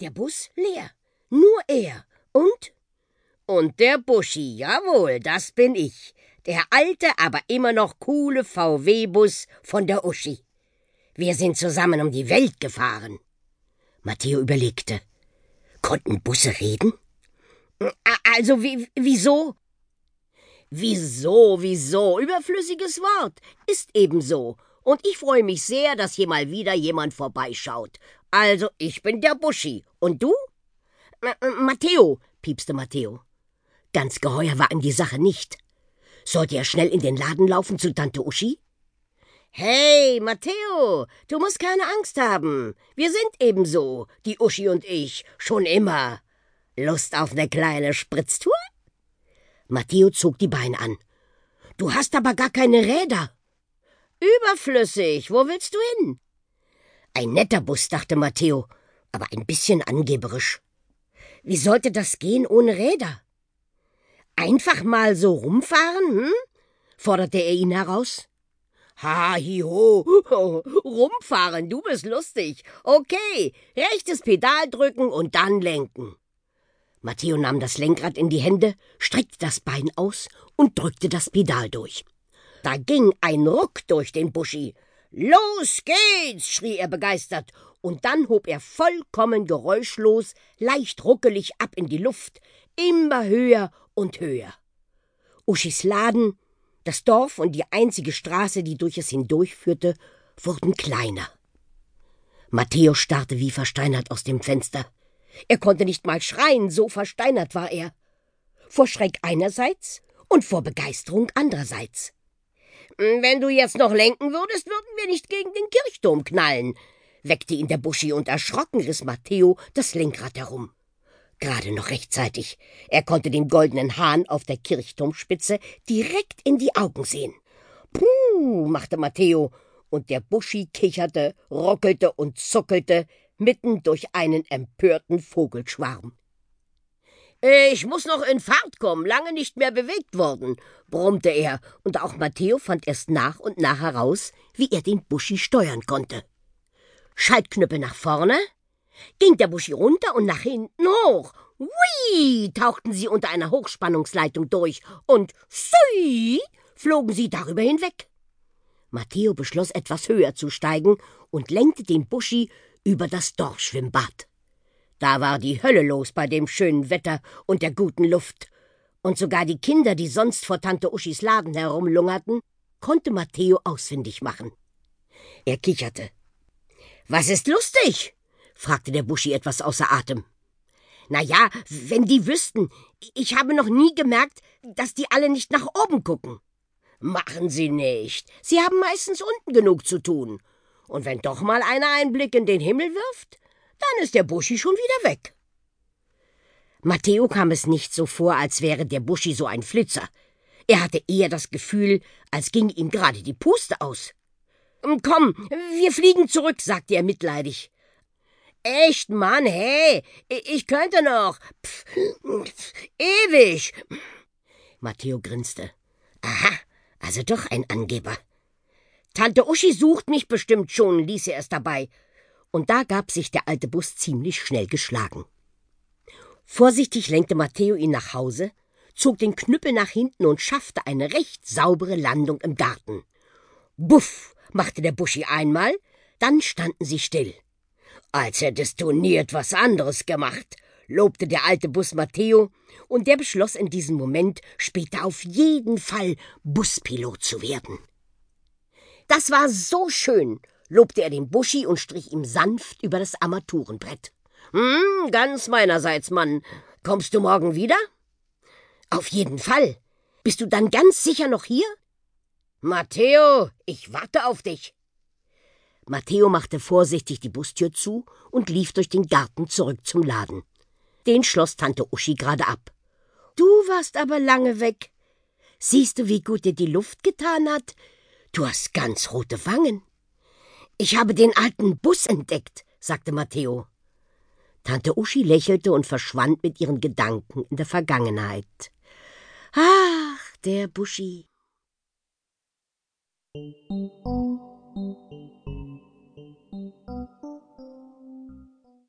Der Bus leer. Nur er. Und? Und der Buschi, jawohl, das bin ich. Der alte, aber immer noch coole VW-Bus von der Uschi. Wir sind zusammen um die Welt gefahren. Matteo überlegte. Konnten Busse reden? Also, wie, wieso? Wieso, wieso? Überflüssiges Wort. Ist ebenso. Und ich freue mich sehr, dass hier mal wieder jemand vorbeischaut. Also, ich bin der Buschi. Und du? M Matteo, piepste Matteo. Ganz geheuer war ihm die Sache nicht. Sollte er schnell in den Laden laufen zu Tante Uschi? Hey, Matteo, du musst keine Angst haben. Wir sind ebenso, die Uschi und ich, schon immer. Lust auf eine kleine Spritztour? Matteo zog die Beine an. Du hast aber gar keine Räder. Überflüssig. Wo willst du hin? Ein netter Bus, dachte Matteo, aber ein bisschen angeberisch. Wie sollte das gehen ohne Räder? Einfach mal so rumfahren, hm? forderte er ihn heraus. Ha, hi, ho, rumfahren, du bist lustig. Okay, rechtes Pedal drücken und dann lenken. Matteo nahm das Lenkrad in die Hände, streckte das Bein aus und drückte das Pedal durch. Da ging ein Ruck durch den Buschi. Los geht's, schrie er begeistert, und dann hob er vollkommen geräuschlos, leicht ruckelig ab in die Luft, immer höher und höher. Uschis Laden, das Dorf und die einzige Straße, die durch es hindurchführte, wurden kleiner. Matteo starrte wie versteinert aus dem Fenster. Er konnte nicht mal schreien, so versteinert war er. Vor Schreck einerseits und vor Begeisterung andererseits. Wenn du jetzt noch lenken würdest, würden wir nicht gegen den Kirchturm knallen, weckte ihn der Buschi und erschrocken riss Matteo das Lenkrad herum. Gerade noch rechtzeitig. Er konnte den goldenen Hahn auf der Kirchturmspitze direkt in die Augen sehen. Puh, machte Matteo, und der Buschi kicherte, ruckelte und zuckelte mitten durch einen empörten Vogelschwarm. Ich muss noch in Fahrt kommen, lange nicht mehr bewegt worden, brummte er, und auch Matteo fand erst nach und nach heraus, wie er den Buschi steuern konnte. Schaltknüppel nach vorne, ging der Buschi runter und nach hinten hoch. Hui, tauchten sie unter einer Hochspannungsleitung durch und sui, flogen sie darüber hinweg. Matteo beschloss, etwas höher zu steigen und lenkte den Buschi über das Dorfschwimmbad. Da war die Hölle los bei dem schönen Wetter und der guten Luft. Und sogar die Kinder, die sonst vor Tante Uschis Laden herumlungerten, konnte Matteo ausfindig machen. Er kicherte. Was ist lustig? fragte der Buschi etwas außer Atem. Na ja, wenn die wüssten. Ich habe noch nie gemerkt, dass die alle nicht nach oben gucken. Machen sie nicht. Sie haben meistens unten genug zu tun. Und wenn doch mal einer einen Blick in den Himmel wirft, dann ist der Buschi schon wieder weg. Matteo kam es nicht so vor, als wäre der Buschi so ein Flitzer. Er hatte eher das Gefühl, als ging ihm gerade die Puste aus. Komm, wir fliegen zurück, sagte er mitleidig. Echt, Mann, hey, ich könnte noch. Pff, pff, ewig. Matteo grinste. Aha, also doch ein Angeber. Tante Uschi sucht mich bestimmt schon, ließ er es dabei. Und da gab sich der alte Bus ziemlich schnell geschlagen. Vorsichtig lenkte Matteo ihn nach Hause, zog den Knüppel nach hinten und schaffte eine recht saubere Landung im Garten. Buff, machte der Buschi einmal, dann standen sie still. Als hättest du nie etwas anderes gemacht, lobte der alte Bus Matteo, und der beschloss in diesem Moment, später auf jeden Fall Buspilot zu werden. Das war so schön, lobte er den Buschi und strich ihm sanft über das Armaturenbrett. Hm, ganz meinerseits, Mann. Kommst du morgen wieder? Auf jeden Fall. Bist du dann ganz sicher noch hier? Matteo, ich warte auf dich. Matteo machte vorsichtig die Bustür zu und lief durch den Garten zurück zum Laden. Den schloss Tante Uschi gerade ab. Du warst aber lange weg. Siehst du, wie gut dir die Luft getan hat? Du hast ganz rote Wangen. Ich habe den alten Bus entdeckt, sagte Matteo. Tante Uschi lächelte und verschwand mit ihren Gedanken in der Vergangenheit. Ach, der Buschi.